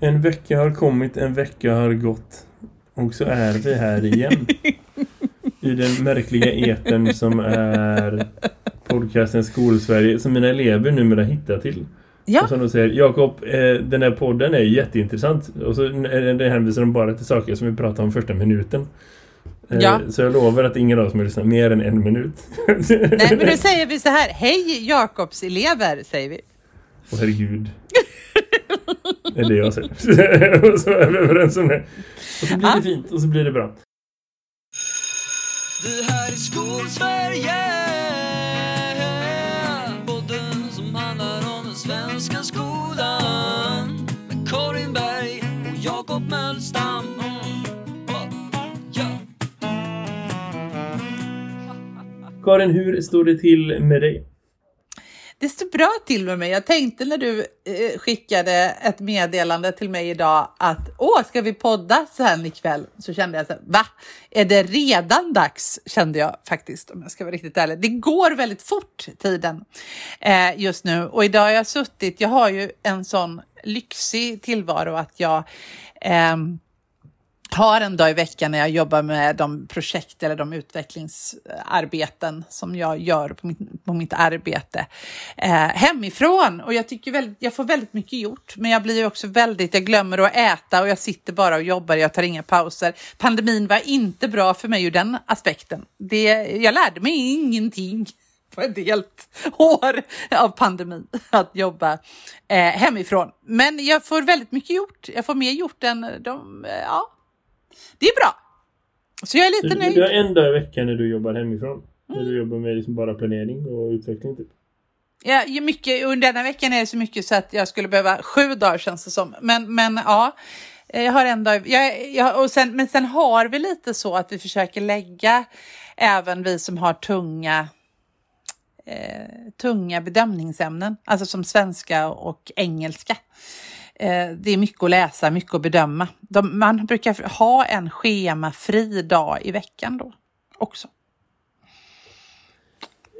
En vecka har kommit, en vecka har gått. Och så är vi här igen. I den märkliga eten som är podcasten Skolsverige som mina elever numera hittar till. Ja. Och som de säger, Jakob, eh, den här podden är jätteintressant. Och så eh, det hänvisar de bara till saker som vi pratade om första minuten. Eh, Ja. Så jag lovar att ingen av oss kommer lyssna mer än en minut. Nej, men nu säger vi så här. Hej Jakobs elever, säger vi. Åh herregud. Det är det jag säger. och så är vi överens om det. Och så blir Ja. det fint och så blir det bra. Det här är Skolsverige Podden som handlar om den svenska skolan Med Karin Berg och Jakob Mölstam. Karin, hur står det till med dig? Det står bra till med mig. Jag tänkte när du eh, skickade ett meddelande till mig idag att åh, ska vi podda sen ikväll? Så kände jag så här, va? Är det redan dags? Kände jag faktiskt, om jag ska vara riktigt ärlig. Det går väldigt fort tiden eh, just nu och idag har jag suttit, jag har ju en sån lyxig tillvaro att jag eh, har en dag i veckan när jag jobbar med de projekt eller de utvecklingsarbeten som jag gör på mitt, på mitt arbete eh, hemifrån. Och jag tycker väldigt, jag får väldigt mycket gjort, men jag blir också väldigt, jag glömmer att äta och jag sitter bara och jobbar, jag tar inga pauser. Pandemin var inte bra för mig ur den aspekten. Det, jag lärde mig ingenting på ett helt år av pandemin att jobba eh, hemifrån. Men jag får väldigt mycket gjort. Jag får mer gjort än de, eh, ja, det är bra. Så jag är lite nöjd. du har en dag i veckan när du jobbar hemifrån. När du jobbar med liksom bara planering och utveckling typ. Ja, mycket, under denna veckan är det så mycket så att jag skulle behöva sju dagar känns det som. Men, men ja, eh, jag har en dag. Jag, jag, och sen, men sen har vi lite så att vi försöker lägga även vi som har tunga eh, tunga bedömningsämnen, alltså som svenska och engelska. Eh, det är mycket att läsa, mycket att bedöma. De, man brukar ha en schemafri dag i veckan då också.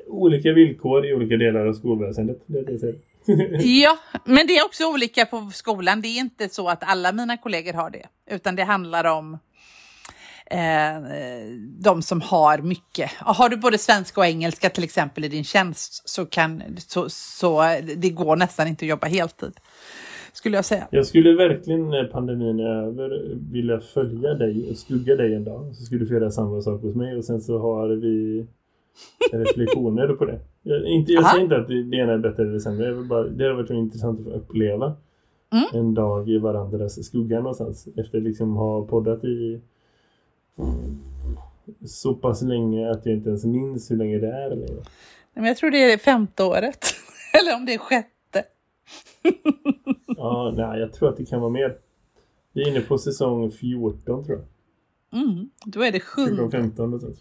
Olika villkor i olika delar av skolväsendet. Det det. Ja, men det är också olika på skolan. Det är inte så att alla mina kollegor har det, utan det handlar om eh, de som har mycket. Har du både svenska och engelska till exempel i din tjänst så kan så, så det går nästan inte att jobba heltid. Skulle jag säga. Jag skulle verkligen när pandemin är över vilja följa dig och skugga dig en dag. Så skulle du få göra samma sak hos mig och sen så har vi reflektioner på det. Jag, inte, jag Aha. säger inte att det ena är bättre eller sämre. Bara, det har varit intressant att få uppleva Mm. en dag i varandras skugga någonstans. Efter liksom ha poddat i så pass länge att jag inte ens minns hur länge det är. Eller? Men jag tror det är femte året. Eller om det är sjätte. Ja, nej, jag tror att det kan vara mer. Vi är inne på säsong 14 tror jag. Mm, då är det 14, sjunde. 15 och sånt.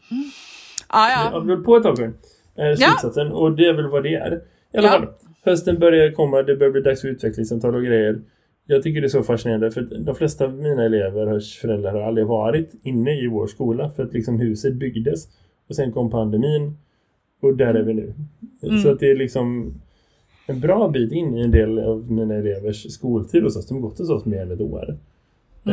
Ja, Jag har ja. väl på ett tag sedan. Eh, slutsatsen. Och det är väl vad det är. I alla Ja. fall. Hösten börjar komma. Det börjar bli dags för utvecklingssamtal och grejer. Jag tycker det är så fascinerande. För de flesta av mina elever och föräldrar har aldrig varit inne i vår skola. För att liksom huset byggdes. Och sen kom pandemin. Och där är vi nu. Mm. Så att det är liksom en bra bit in i en del av mina elevers skoltid hos oss. De har gått hos oss mer än ett år. Eh,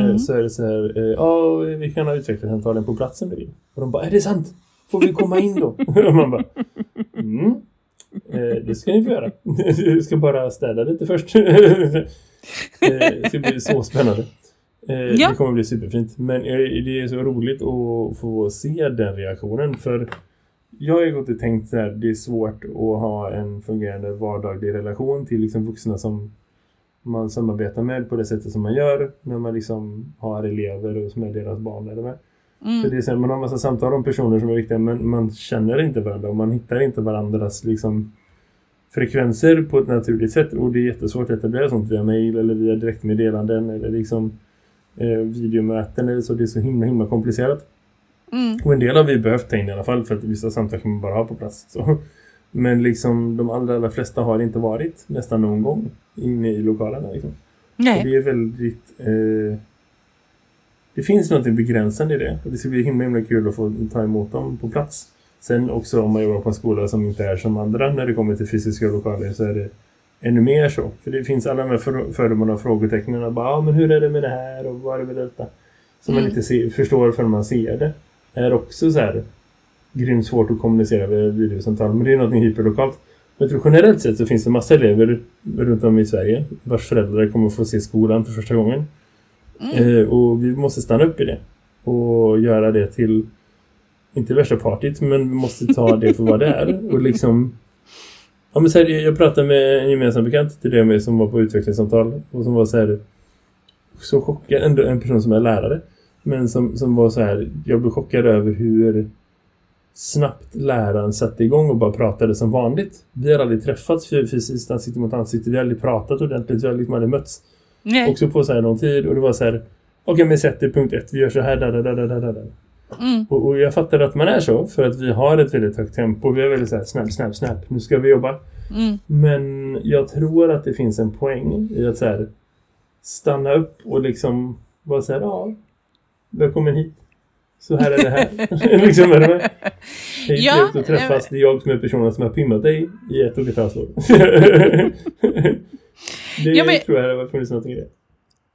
Mm. Så är det så här, eh, ja vi kan ha utvecklingssamtalen på platsen du vill. Och de bara, är det sant? Får vi komma in då? och man bara, mm. Eh, det ska ni få göra. Du ska bara städa lite först. det ska bli så spännande. Ja. Det kommer bli superfint. Men det är så roligt att få se den reaktionen. För jag har ju gått och tänkt så här, det är svårt att ha en fungerande vardaglig relation till liksom vuxna som man samarbetar med på det sättet som man gör när man liksom har elever och som är deras barn. Eller med. För Mm. det är så här, man har en massa samtal om personer som är viktiga men man känner inte varandra och man hittar inte varandras liksom, frekvenser på ett naturligt sätt. Och det är jättesvårt att etablera sånt via mail eller via direktmeddelanden eller liksom eh, videomöten eller så. Det är så himla himla komplicerat. Mm. Och en del har vi behövt ta in i alla fall för att vissa samtal kan man bara ha på plats. Så. Men liksom de allra, allra flesta har inte varit nästan någon gång inne i lokalerna. Liksom. Och Nej. det är väldigt... Eh, det finns något begränsande i det. Och det ska bli himla, himla kul att få ta emot dem på plats. Sen också om man jobbar på en skola som inte är som andra när det kommer till fysiska lokaler så är det ännu mer så. För det finns alla de här för, fördomarna och frågetecknen. Bara, ah, men hur är det med det här och vad är det med detta? Som man Mm. inte se, förstår förrän man ser det. Är också så här grymt svårt att kommunicera via videosamtal. Men det är något hyperlokalt. Men jag tror generellt sett så finns det massa elever runt om i Sverige vars föräldrar kommer få se skolan för första gången. Mm. Eh, och vi måste stanna upp i det. Och göra det till, inte värsta partyt, men vi måste ta det för vad det är. Och liksom, ja men så här, jag pratade med en gemensam bekant till det med som var på utvecklingssamtal. Och som var så här, så chockad, en, en person som är lärare. Men som, som var så här, jag blev chockad över hur snabbt läraren satte igång och bara pratade som vanligt. Vi har aldrig träffats fysiskt ansikte mot ansikte. Vi har aldrig pratat ordentligt. Vi har liksom aldrig mötts Nej. också på så här lång tid och det var så här okej men sätter punkt ett, vi gör så här där, där, där, där, där. Mm. Och, och jag fattar att man är så för att vi har ett väldigt högt tempo vi är väldigt så här snabbt, snabbt, snabbt nu ska vi jobba Mm. men jag tror att det finns en poäng i att så här stanna upp och liksom så här ja välkommen hit? Så här är det här. Liksom är det med Hej, Ja, trevligt att träffas. det är jag som är personen som har pimmat dig i ett och ett halvt år. Det Ja, men- tror jag det har funnits någonting i det.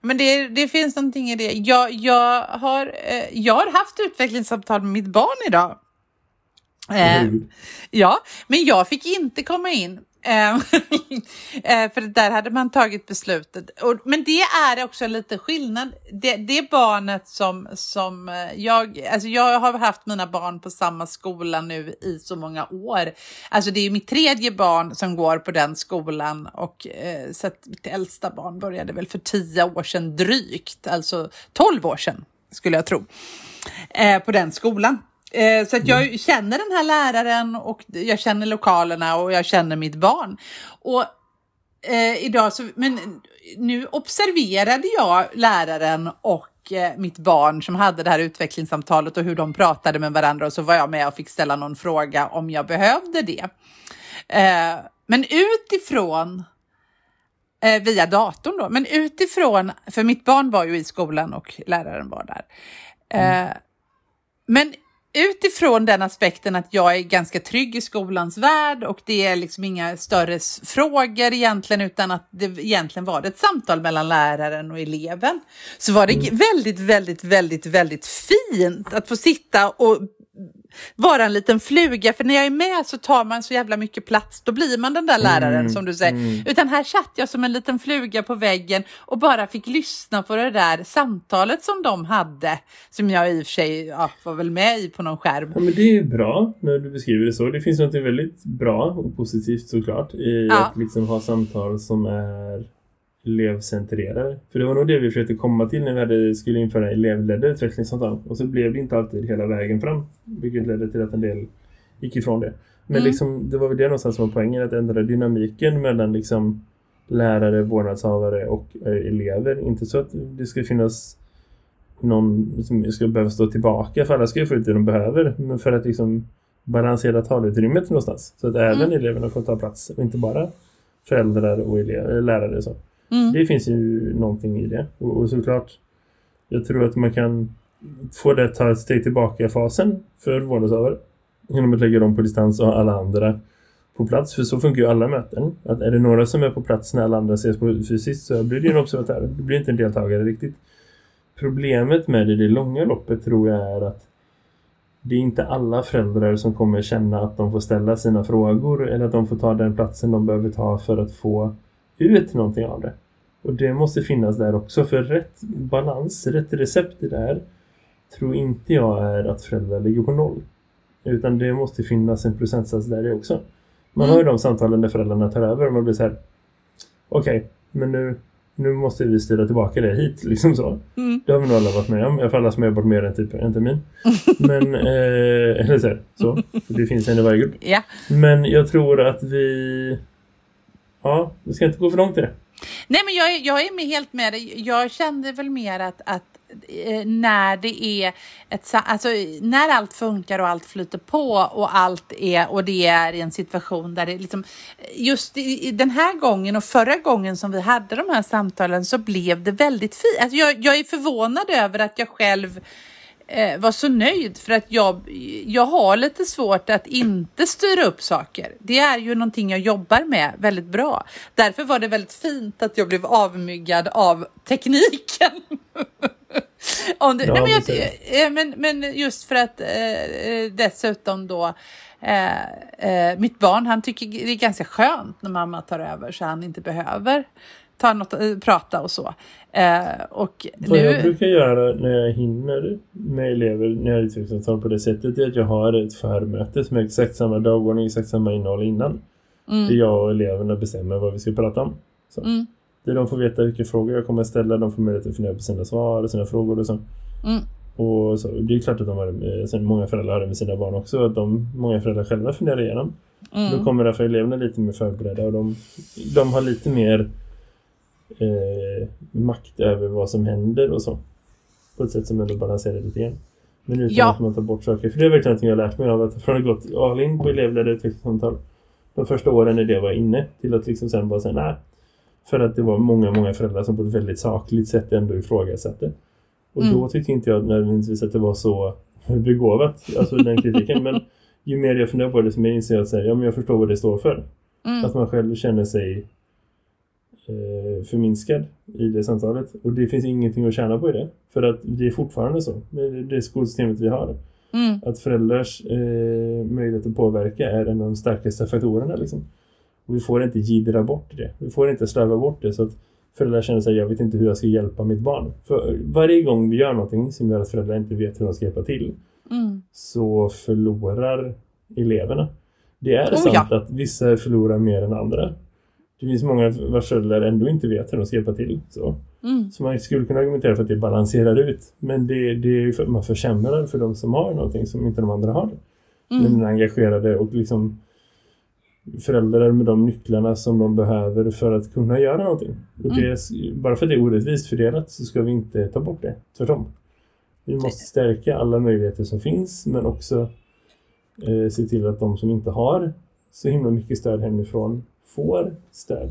Men det, det finns någonting i det. Jag, jag, har, eh, jag har haft utvecklingssamtal med mitt barn idag. Eh, ja, men jag fick inte komma in. Ehm, eh, för där hade man tagit beslutet. Men det är också lite skillnad. Det, det barnet som, som eh, jag, alltså jag har haft mina barn på samma skola nu i så många år. Alltså det är mitt tredje barn som går på den skolan och eh, så att mitt äldsta barn började väl för tio år sedan drygt, alltså tolv år sedan skulle jag tro, på den skolan. Eh, så att jag känner den här läraren och jag känner lokalerna och jag känner mitt barn. Och eh, idag så, men nu observerade jag läraren och eh, mitt barn som hade det här utvecklingssamtalet och hur de pratade med varandra och så var jag med och fick ställa någon fråga om jag behövde det. Eh, men utifrån eh, via datorn då, men utifrån, för mitt barn var ju i skolan och läraren var där. Eh, men utifrån den aspekten att jag är ganska trygg i skolans värld och det är liksom inga större frågor egentligen utan att det egentligen var det ett samtal mellan läraren och eleven. Så var det väldigt, väldigt, väldigt, väldigt fint att få sitta och vara en liten fluga, för när jag är med så tar man så jävla mycket plats. Då blir man den där läraren Mm, som du säger. mm. Utan här satt jag som en liten fluga på väggen och bara fick lyssna på det där samtalet som de hade. Som jag i och för sig ja, var väl med i på någon skärm. Ja, men det är bra när du beskriver det så. Det finns något väldigt bra och positivt såklart i Ja. att liksom ha samtal som är elevcentrerade. För det var nog det vi försökte komma till när vi hade, skulle införa elevledda utvecklingssamtal. Och så blev det inte alltid hela vägen fram. Vilket ledde till att en del gick ifrån det. Men Mm. liksom, det var väl det någonstans som var poängen. Att ändra dynamiken mellan liksom lärare, vårdnadshavare och eh, elever. Inte så att det ska finnas någon som ska behöva stå tillbaka för alla ska ju få ut det de behöver. Men för att liksom balansera talutrymmet någonstans. Så att även Mm. eleverna får ta plats och inte bara föräldrar och elever, lärare och så. Mm. Det finns ju någonting i det. Och, och såklart, jag tror att man kan få det att ta ett steg tillbaka-fasen för vårdnadshavare. Genom att lägga dem på distans och ha alla andra på plats. För så funkar ju alla möten. Att är det några som är på plats när alla andra ses på fysiskt så blir det ju en observatör. Det blir inte en deltagare riktigt. Problemet med det i det långa loppet tror jag är att det är inte alla föräldrar som kommer känna att de får ställa sina frågor eller att de får ta den platsen de behöver ta för att få ut någonting av det. Och det måste finnas där också för rätt balans, rätt recept i det här tror inte jag är att föräldrar ligger på noll. Utan det måste finnas en procentsats där det också. Man Mm. har ju de samtalen där föräldrarna tar över och man blir så här okej, men nu, nu måste vi styra tillbaka det hit, liksom så. Mm. Det har vi nog alla varit med om, i alla fall alla som har jobbat mer än typ en termin. Men, eh, eller så, här, så. För det finns en i varje grupp. Ja. Men jag tror att vi... Ja, vi ska inte gå för långt i det. Nej, men jag, är- jag är med helt med dig. Jag kände väl mer att, att eh, när det är ett, alltså när allt funkar och allt flyter på och allt är och det är i en situation där det liksom just i, i den här gången och förra gången som vi hade de här samtalen så blev det väldigt fint. Alltså jag, jag är förvånad över att jag själv eh, var så nöjd för att jag, jag har lite svårt att inte styra upp saker. Det är ju någonting jag jobbar med väldigt bra. Därför var det väldigt fint att jag blev avmyggad av tekniken. Om det, nej, men, jag, eh, men, men just för att eh, eh, dessutom då eh, eh, mitt barn han tycker det är ganska skönt när mamma tar över så han inte behöver ta något, eh, prata och så. Eh, och Vad jag nu, brukar göra när jag hinner med elever när jag utvecklingssamtal på det sättet är att jag har ett förmöte som är exakt samma dagordning, exakt samma innehåll innan. Där jag och eleverna bestämmer vad vi ska prata om. Så. Mm. Där de får veta vilka frågor jag kommer att ställa, de får möjlighet att fundera på sina svar och sina frågor och så. Mm. Och så, det är klart att de har sen många föräldrar har det med sina barn också, att de, många föräldrar själva funderar igenom. Mm. Då kommer därför eleverna lite mer förberedda och de, de har lite mer eh, makt över vad som händer och så. På ett sätt som ändå balanserar lite grann. Men utan Ja. att man tar bort saker. För det är verkligen någonting jag har lärt mig av att från att ha gått all in på elevledda utvecklingssamtal de första åren när det var inne till att liksom sen bara säga nej. För att det var många, många föräldrar som på ett väldigt sakligt sätt ändå ifrågasatte. Och Mm. då tyckte inte jag nödvändigtvis att det var så begåvat, alltså den kritiken. men ju mer jag funderar på det, så mer inser jag att säga, ja, men jag förstår vad det står för. Mm. Att man själv känner sig förminskad i det samtalet. Och det finns ingenting att tjäna på i det. För att det är fortfarande så, med det skolsystemet vi har. Mm. Att föräldrars eh, möjlighet att påverka är en av de starkaste faktorerna. Liksom. Och vi får inte gidra bort det. Vi får inte slarva bort det så att föräldrar känner sig jag vet inte hur jag ska hjälpa mitt barn. För varje gång vi gör någonting som gör att föräldrar inte vet hur de ska hjälpa till Mm. så förlorar eleverna. Det är Oh, sant ja. att vissa förlorar mer än andra. Det finns många vars föräldrar ändå inte vet hur de ska hjälpa till. Så. Mm. Så man skulle kunna argumentera för att det balanserar ut. Men det, det är ju för att man försämrar för de som har någonting som inte de andra har. Mm. Men är engagerade och liksom föräldrar med de nycklarna som de behöver för att kunna göra någonting. Och Mm. det, bara för att det är orättvist fördelat så ska vi inte ta bort det. Tvärtom. Vi måste stärka alla möjligheter som finns men också eh, se till att de som inte har så himla mycket stöd hemifrån får stöd.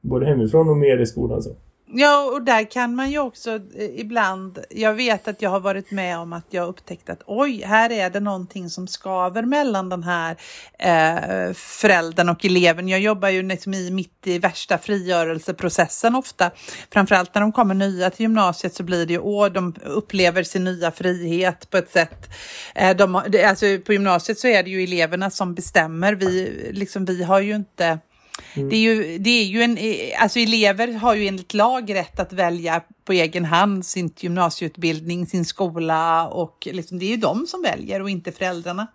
Både hemifrån och mer i skolan. Så. Ja, och där kan man ju också eh, ibland, jag vet att jag har varit med om att jag upptäckt att oj, här är det någonting som skaver mellan den här eh, föräldern och eleven. Jag jobbar ju liksom i, mitt i värsta frigörelseprocessen ofta. Framförallt när de kommer nya till gymnasiet så blir det ju, åh, de upplever sin nya frihet på ett sätt. Eh, de, alltså, på gymnasiet så är det ju eleverna som bestämmer. Vi, liksom, vi har ju inte det är ju, det är ju en, eh, alltså elever har ju enligt lag rätt att välja på egen hand sin gymnasieutbildning, sin skola och liksom, det är ju de som väljer och inte föräldrarna.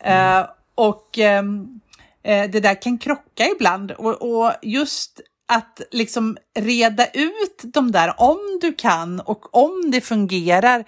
Eh, och ehm, eh, det där kan krocka ibland och, och just att liksom reda ut de där, om du kan och om det fungerar,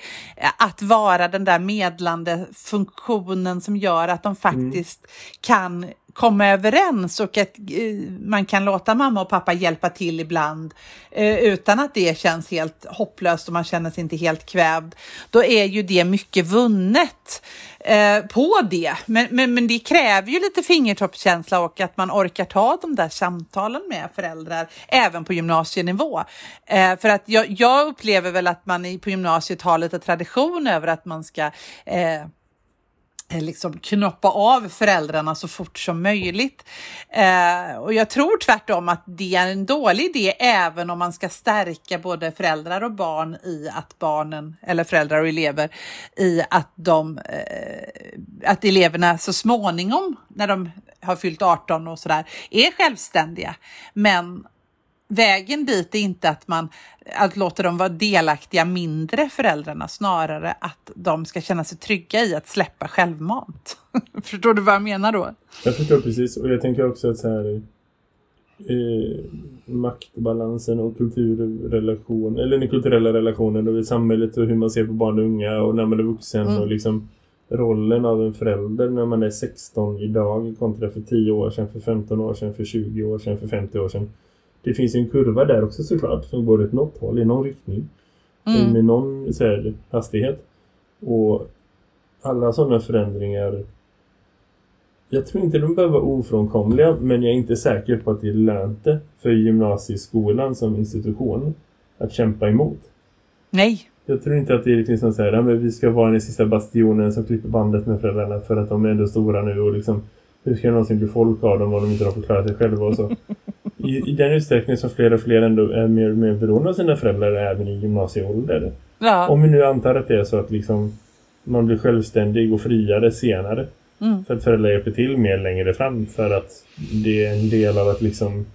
att vara den där medlande funktionen som gör att de faktiskt kan komma överens och att eh, man kan låta mamma och pappa hjälpa till ibland eh, utan att det känns helt hopplöst och man känner sig inte helt kvävd. Då är ju det mycket vunnet eh, på det. Men, men, men det kräver ju lite fingertoppskänsla och att man orkar ta de där samtalen med föräldrar även på gymnasienivå. Eh, för att jag, jag upplever väl att man på gymnasiet har lite tradition över att man ska eh, Eh, liksom knoppa av föräldrarna så fort som möjligt. Eh, och jag tror tvärtom att det är en dålig idé även om man ska stärka både föräldrar och barn i att barnen, eller föräldrar och elever, i att de, eh, att eleverna så småningom när de har fyllt 18 och sådär är självständiga. Men vägen dit är inte att man att låta dem vara delaktiga mindre föräldrarna, snarare att de ska känna sig trygga i att släppa självmant. Förstår du vad jag menar då? Jag förstår precis och jag tänker också att så här eh, maktbalansen och kulturrelation eller den kulturella relationen och i samhället och hur man ser på barn och unga och när man är vuxen Mm. och liksom rollen av en förälder när man är 16 idag kontra för 10 år sedan, för 15 år sedan, för 20 år sedan, för 50 år sedan. Det finns en kurva där också såklart som går åt något håll, i någon riktning. Mm. Med någon så här, hastighet. Och alla sådana förändringar jag tror inte de behöver vara ofrånkomliga men jag är inte säker på att det är lönt det för gymnasieskolan som institution att kämpa emot. Nej. Jag tror inte att det någon så här, ja, men vi ska vara den sista bastionen som klipper bandet med föräldrarna för att de är ändå stora nu och liksom hur ska det någonsin bli folk av dem om de inte har fått klara sig själva och så. I, I den utsträckning som fler och fler ändå är mer och mer beroende av sina föräldrar även i gymnasieålder. Ja. Om vi nu antar att det är så att liksom man blir självständig och friare senare. Mm. För att föräldrar hjälper till mer längre fram för att det är en del av att liksom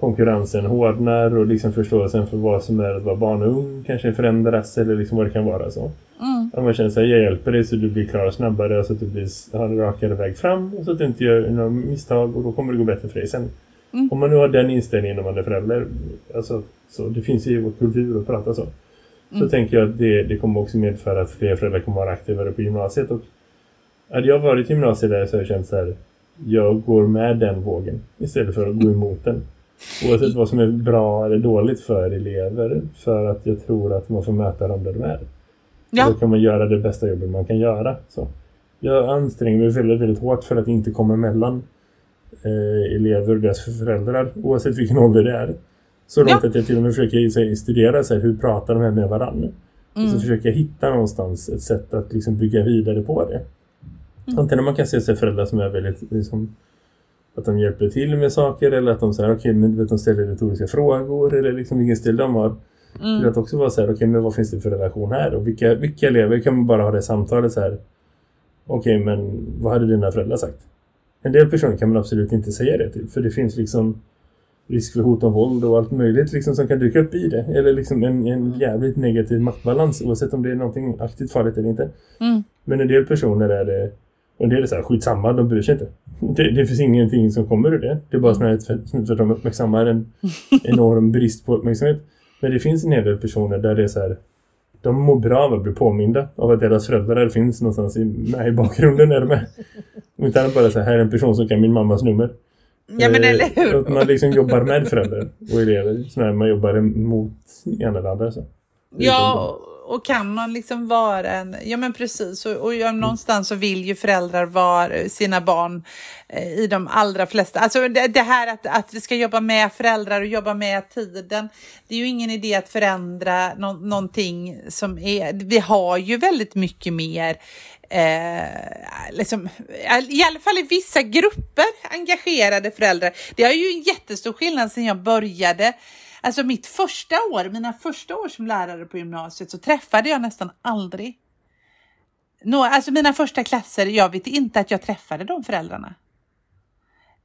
konkurrensen hårdnar och liksom förståelsen för vad som är att vara barn och ung kanske förändras eller liksom vad det kan vara så. Mm. Om man känner sig jag hjälper dig så du blir klar snabbare så att du blir, har en rakare väg fram och så att du inte gör några misstag och då kommer det gå bättre för dig sen. Mm. Om man nu har den inställningen när man är förälder, alltså, så det finns ju i vår kultur att prata så. Så Mm. tänker jag att det, det kommer också medföra att fler föräldrar kommer vara aktivare på gymnasiet. Och hade jag varit gymnasielärare så har jag känt så här, jag går med den vågen istället för att gå emot den. Oavsett vad som är bra eller dåligt för elever. För att jag tror att man får möta dem där de är. Ja. Då kan man göra det bästa jobbet man kan göra. Så. Jag anstränger mig väldigt, väldigt hårt för att inte komma mellan eh, elever och deras föräldrar. Oavsett vilken ålder det är. Så långt Ja. att jag till och med försöker här, studera så här, hur pratar de här med varandra. Och Mm. så försöker jag hitta någonstans ett sätt att liksom bygga vidare på det. Mm. Antingen man kan se sig föräldrar som är väldigt liksom, att de hjälper till med saker eller att de säger okej men du vet de ställer retoriska frågor eller liksom vilken stil de har. Till Mm. att också vara så här, okej men vad finns det för relation här? Och vilka, vilka elever kan man bara ha det samtalet så här. Okej men vad hade dina föräldrar sagt? En del personer kan man absolut inte säga det till. För det finns liksom risk för hot om våld och allt möjligt liksom som kan dyka upp i det. Eller liksom en, en jävligt negativ maktbalans oavsett om det är någonting aktivt farligt eller inte. Mm. Men en del personer är det och en del är så här, skitsamma, de bryr sig inte. Det, det finns ingenting som kommer ur det. Det är bara snarare för att de uppmärksammar en enorm brist på uppmärksamhet. Men det finns en hel del personer där det är så här de mår bra av att bli påminda av att deras föräldrar finns någonstans i, med i bakgrunden de är. Och inte annat bara så här, är en person som kan min mammas nummer. Ja men Eh, eller hur? Att man liksom jobbar med föräldrar och elever. Snarare man jobbar emot en eller andra. Så. Ja, och kan man liksom vara en... Ja, men precis. Och, och ja, någonstans så vill ju föräldrar vara sina barn eh, i de allra flesta... Alltså det, det här att, att vi ska jobba med föräldrar och jobba med tiden. Det är ju ingen idé att förändra no någonting som är... Vi har ju väldigt mycket mer... Eh, liksom, I alla fall i vissa grupper engagerade föräldrar. Det är ju en jättestor skillnad sedan jag började Alltså mitt första år, mina första år som lärare på gymnasiet så träffade jag nästan aldrig. Nå, alltså mina första klasser, jag vet inte att jag träffade de föräldrarna.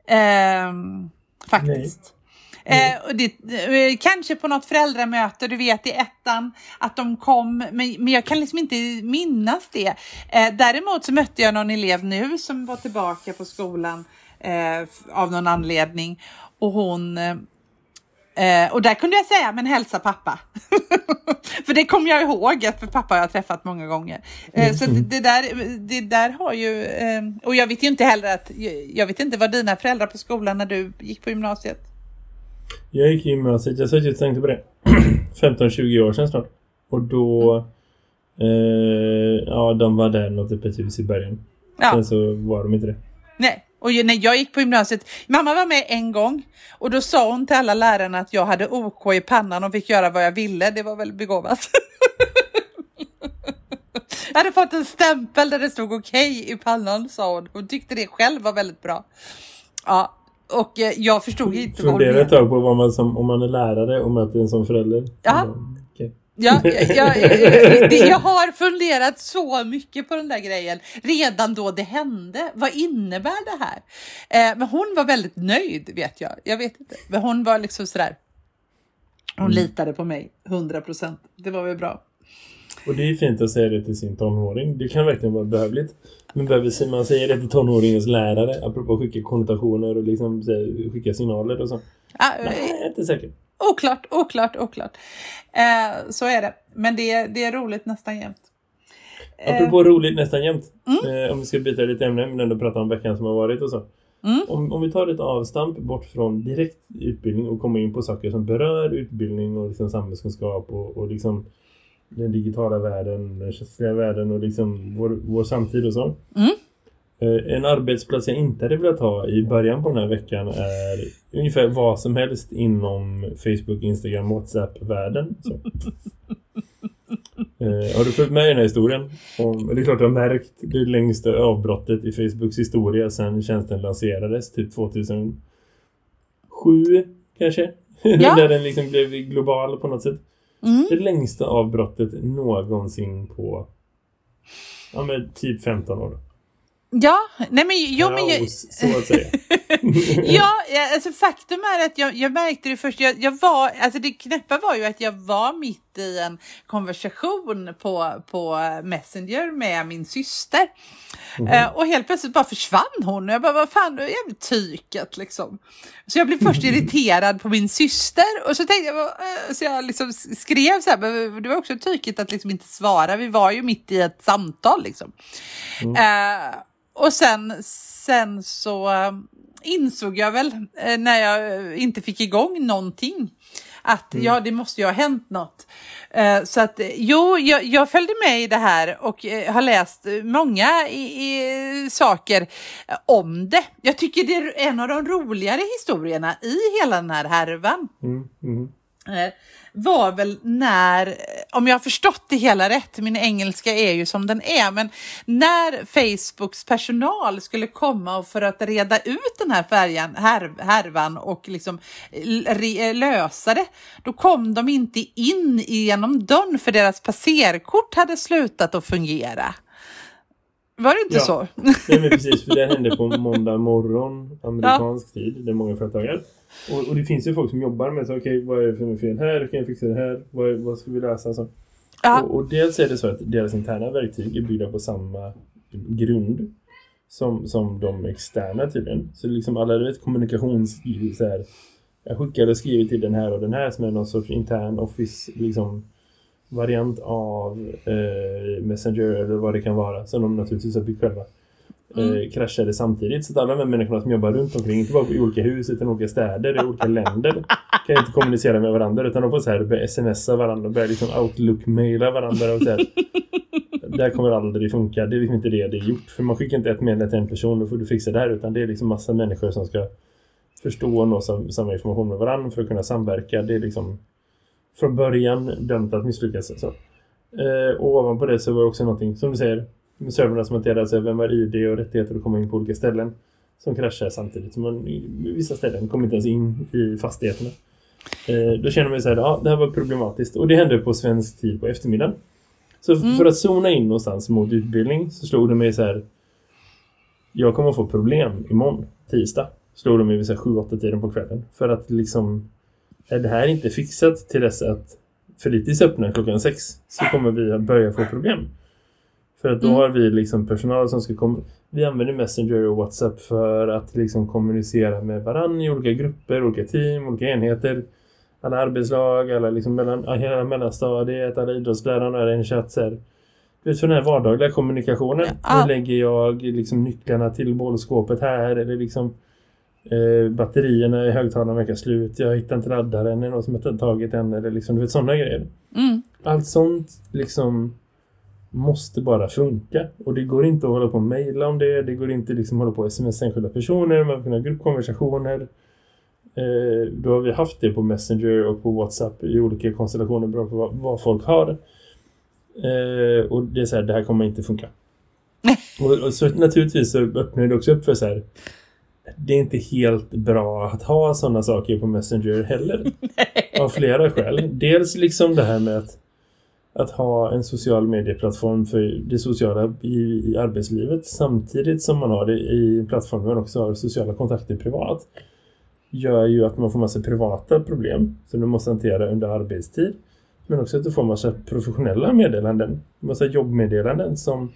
Ehm, faktiskt. Eh, och det, eh, kanske på något föräldramöte, du vet i ettan, att de kom, men, men jag kan liksom inte minnas det. Eh, däremot så mötte jag någon elev nu som var tillbaka på skolan eh, av någon anledning och hon eh, och där kunde jag säga, men hälsa pappa. för det kommer jag ihåg, för pappa har jag träffat många gånger. Eh, så det, det, där, det där har ju, eh, och jag vet ju inte heller att, jag vet inte vad dina föräldrar på skolan när du gick på gymnasiet. Jag gick i gymnasiet, jag satt och tänkte på det. 15-20 år sedan snart. Och då... Eh, ja, de var där något öppet hus i början. Ja. Sen så var de inte det. Nej, och ju- när jag gick på gymnasiet, mamma var med en gång och då sa hon till alla lärarna att jag hade OK i pannan och fick göra vad jag ville. Det var väl begåvat. jag hade fått en stämpel där det stod okej i pannan, sa hon. Hon tyckte det själv var väldigt bra. Ja, och eh, jag förstod inte vad hon Fundera ett menade. tag på vad man som, om man är lärare och möter en som förälder. Ja. Mm. Ja, jag, jag, jag, har funderat så mycket på den där grejen redan då det hände. Vad innebär det här? Eh, men hon var väldigt nöjd vet jag. Jag vet inte. Men hon var liksom sådär. Hon litade på mig, 100 procent. Det var väl bra. Och det är fint att säga det till sin tonåring. Det kan verkligen vara behövligt. Men behöver man säga det till tonåringens lärare? Apropå att skicka konnotationer och liksom skicka signaler och så. Ah, Nej, jag är inte säker. Oklart, oklart, oklart. Eh, så är det. Men det, det är roligt nästan jämt. Eh, Apropå roligt nästan jämt. Eh, om vi ska byta lite ämne men ändå prata om veckan som har varit och så. Mm. Om, om vi tar ett avstamp bort från direkt utbildning och kommer in på saker som berör utbildning och liksom samhällskunskap och, och liksom den digitala världen, den känsliga världen och liksom vår, vår samtid och så. Mm. Eh, En arbetsplats jag inte hade velat ha i början på den här veckan är ungefär vad som helst inom Facebook, Instagram, WhatsApp-världen. Eh, har du följt med i den här historien? Om, det är klart du har märkt det längsta avbrottet i Facebooks historia sedan tjänsten lanserades, typ 2007 kanske? Ja. När den liksom blev global på något sätt. Mm. Det längsta avbrottet någonsin på ja, men typ 15 år. Ja, nej men, jo, men jag, ja, alltså faktum är att jag, jag märkte det först. Jag, jag var, alltså det knäppa var ju att jag var mitt i en konversation på, på Messenger med min syster. Eh, och helt plötsligt bara försvann hon. Jag bara, vad fan, du är jävligt tyket liksom. Så jag blev först irriterad på min syster och så tänkte jag, eh, så jag liksom skrev så här, men det var också tykigt att liksom inte svara. Vi var ju mitt i ett samtal liksom. Eh, och sen, sen så eh, insåg jag väl eh, när jag eh, inte fick igång någonting att ja, det måste ju ha hänt något. Eh, så att jo, jag, jag följde med i det här och har läst många i, i, saker om det. Jag tycker det är en av de roligare historierna i hela den här härvan Mm, mm. Eh, var väl när, eh, om jag har förstått det hela rätt, min engelska är ju som den är, men när Facebooks personal skulle komma och för att reda ut den här färjan, här, härvan och liksom l- re, lösa det, då kom de inte in genom dörren för deras passerkort hade slutat att fungera. Var det inte Ja. så? Nej men precis, för det hände på måndag morgon amerikansk tid. Det är många företag här. Och, och det finns ju folk som jobbar med så okej, vad är det för fel här? Kan jag fixa det här? Vad, vad ska vi lösa? Så. Ja. Och, och dels är det så att deras interna verktyg är byggda på samma grund som, som de externa tydligen. Så liksom alla vet, kommunikations... Så här, jag skickade och skriver till den här och den här som är någon sorts intern office liksom, variant av eh, Messenger eller vad det kan vara som de naturligtvis har byggt själva. Eh, kraschade samtidigt så att alla de här människorna som jobbar runt omkring, inte bara i olika hus utan i olika städer, i olika länder kan inte kommunicera med varandra utan de får så här börja smsa varandra börja liksom outlook-maila varandra och så här. Det här kommer aldrig funka, det är liksom inte det det är gjort. För man skickar inte ett meddelande till en person, då får du fixa det här utan det är liksom massa människor som ska förstå och nå sam- samma information med varandra för att kunna samverka. Det är liksom från början dömt att misslyckas. Så. Eh, och ovanpå det så var det också någonting, som du säger, servrarna som hanterar sig, vem har ID och rättigheter att komma in på olika ställen som kraschar samtidigt. Så man vissa ställen kommer inte ens in i fastigheterna. Eh, då känner man så här, ja det här var problematiskt. Och det hände på svensk tid på eftermiddagen. Så f- för att zona in någonstans mot utbildning så slog det mig så här, jag kommer att få problem imorgon, tisdag. Slog det mig vid 7-8 tiden på kvällen. För att liksom, är det här inte fixat till dess att Fritids öppnar klockan sex så kommer vi att börja få problem. För att då har vi liksom personal som ska komma... Vi använder Messenger och WhatsApp för att liksom kommunicera med varann i olika grupper, olika team, olika enheter. Alla arbetslag, alla liksom mellan, hela mellanstadiet, alla idrottslärarna är en chatt. Så här. För den här vardagliga kommunikationen. Ja. Nu lägger jag liksom nycklarna till bollskåpet här eller liksom eh, batterierna i högtalarna verkar slut. Jag hittar inte laddaren, är det någon som har tagit den eller liksom, du vet sådana grejer. Mm. Allt sånt liksom måste bara funka. Och det går inte att hålla på och mejla om det. Det går inte liksom att hålla på och sms enskilda personer. Man kan ha gruppkonversationer. Eh, då har vi haft det på Messenger och på WhatsApp i olika konstellationer beroende på vad, vad folk har. Eh, och det är så här, det här kommer inte funka. och, och så naturligtvis så öppnar det också upp för så här det är inte helt bra att ha sådana saker på Messenger heller. Av flera skäl. Dels liksom det här med att, att ha en social medieplattform för det sociala i, i arbetslivet samtidigt som man har det i plattformen man också har sociala kontakter privat gör ju att man får massa privata problem som du måste hantera under arbetstid. Men också att du får massa professionella meddelanden. Massa jobbmeddelanden som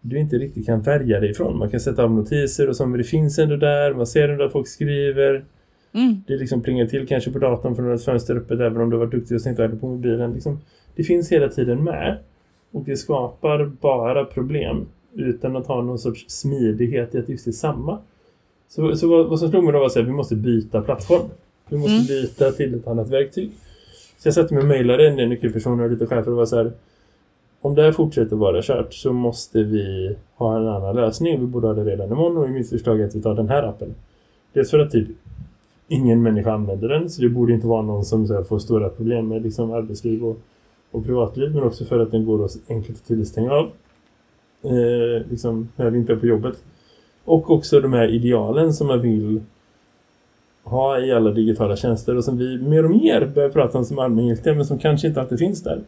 du inte riktigt kan värja dig ifrån. Man kan sätta av notiser och så, men det finns ändå där. Man ser ändå att folk skriver. Mm. Det liksom plingar till kanske på datorn för ett fönster öppet även om du varit duktig och det på mobilen. Liksom, det finns hela tiden med. Och det skapar bara problem utan att ha någon sorts smidighet i att just det är samma. Så, så vad, vad som slog mig då var att vi måste byta plattform. Vi måste Mm. byta till ett annat verktyg. Så jag satte mig och mejlade en del nyckelpersoner och lite chefer och var så här om det här fortsätter vara kört så måste vi ha en annan lösning. Vi borde ha det redan imorgon och i mitt förslag är att vi tar den här appen. Dels för att typ ingen människa använder den så det borde inte vara någon som så här, får stora problem med liksom, arbetsliv och, och privatliv men också för att den går att enkelt och tydligt stänga av. Eh, liksom när vi inte är på jobbet. Och också de här idealen som man vill ha i alla digitala tjänster och som vi mer och mer börjar prata om som allmängiltiga men som kanske inte alltid finns där.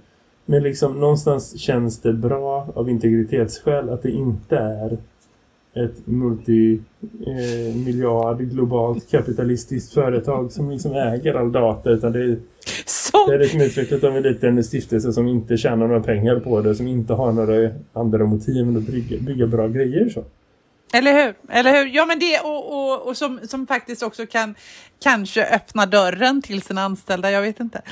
Men liksom någonstans känns det bra av integritetsskäl att det inte är ett multimiljard globalt kapitalistiskt företag som liksom äger all data utan det är, Som, det är liksom utvecklat av en liten stiftelse som inte tjänar några pengar på det som inte har några andra motiv än att bygga, bygga bra grejer så. eller hur? Eller hur? Ja, men det och, och, och som, som faktiskt också kan kanske öppna dörren till sina anställda. Jag vet inte.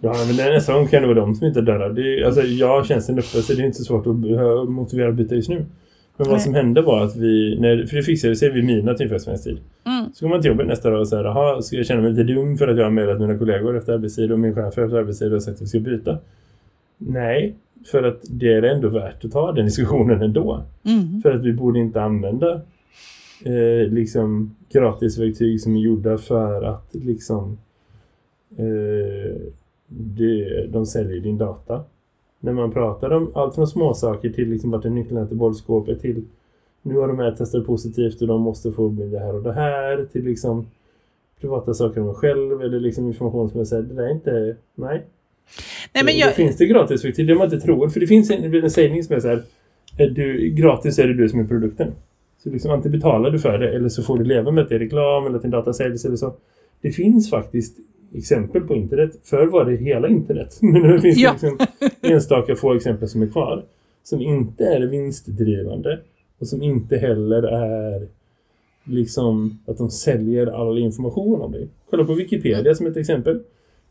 Ja, men det är nästan kan det vara de som inte dörrar. Det är, alltså, jag har tjänsten uppe så det är inte så svårt att motivera att byta just nu. Men vad som hände var att vi, när, för det fixade sig vid midnatt ungefär svensk tid. Mm. Så går man till jobbet nästa dag och säger, jaha, ska jag känna mig lite dum för att jag har mejlat mina kollegor efter arbetstid och min chef efter arbetstid och sagt att vi ska byta? Nej, för att det är ändå värt att ta den diskussionen ändå. Mm. För att vi borde inte använda eh, liksom gratisverktyg som är gjorda för att liksom eh, det, de säljer din data. När man pratar om allt från småsaker till liksom vart är nyckeln till bollskåpet till nu har de här testat positivt och de måste få med det här och det här till liksom privata saker om en själv eller liksom information som jag säger, det där är inte, nej. Nej, men Då jag, finns det gratisverktyg, det man inte tror. För det finns en, en sägning som är så här, är du, gratis är det du som är produkten. Så liksom antingen betalar du för det eller så får du leva med att det är reklam eller att din data säljs eller så. Det finns faktiskt exempel på internet. Förr var det hela internet. Men nu finns Ja. det liksom enstaka få exempel som är kvar. Som inte är vinstdrivande. Och som inte heller är liksom att de säljer all information om dig. Kolla på Wikipedia som ett exempel.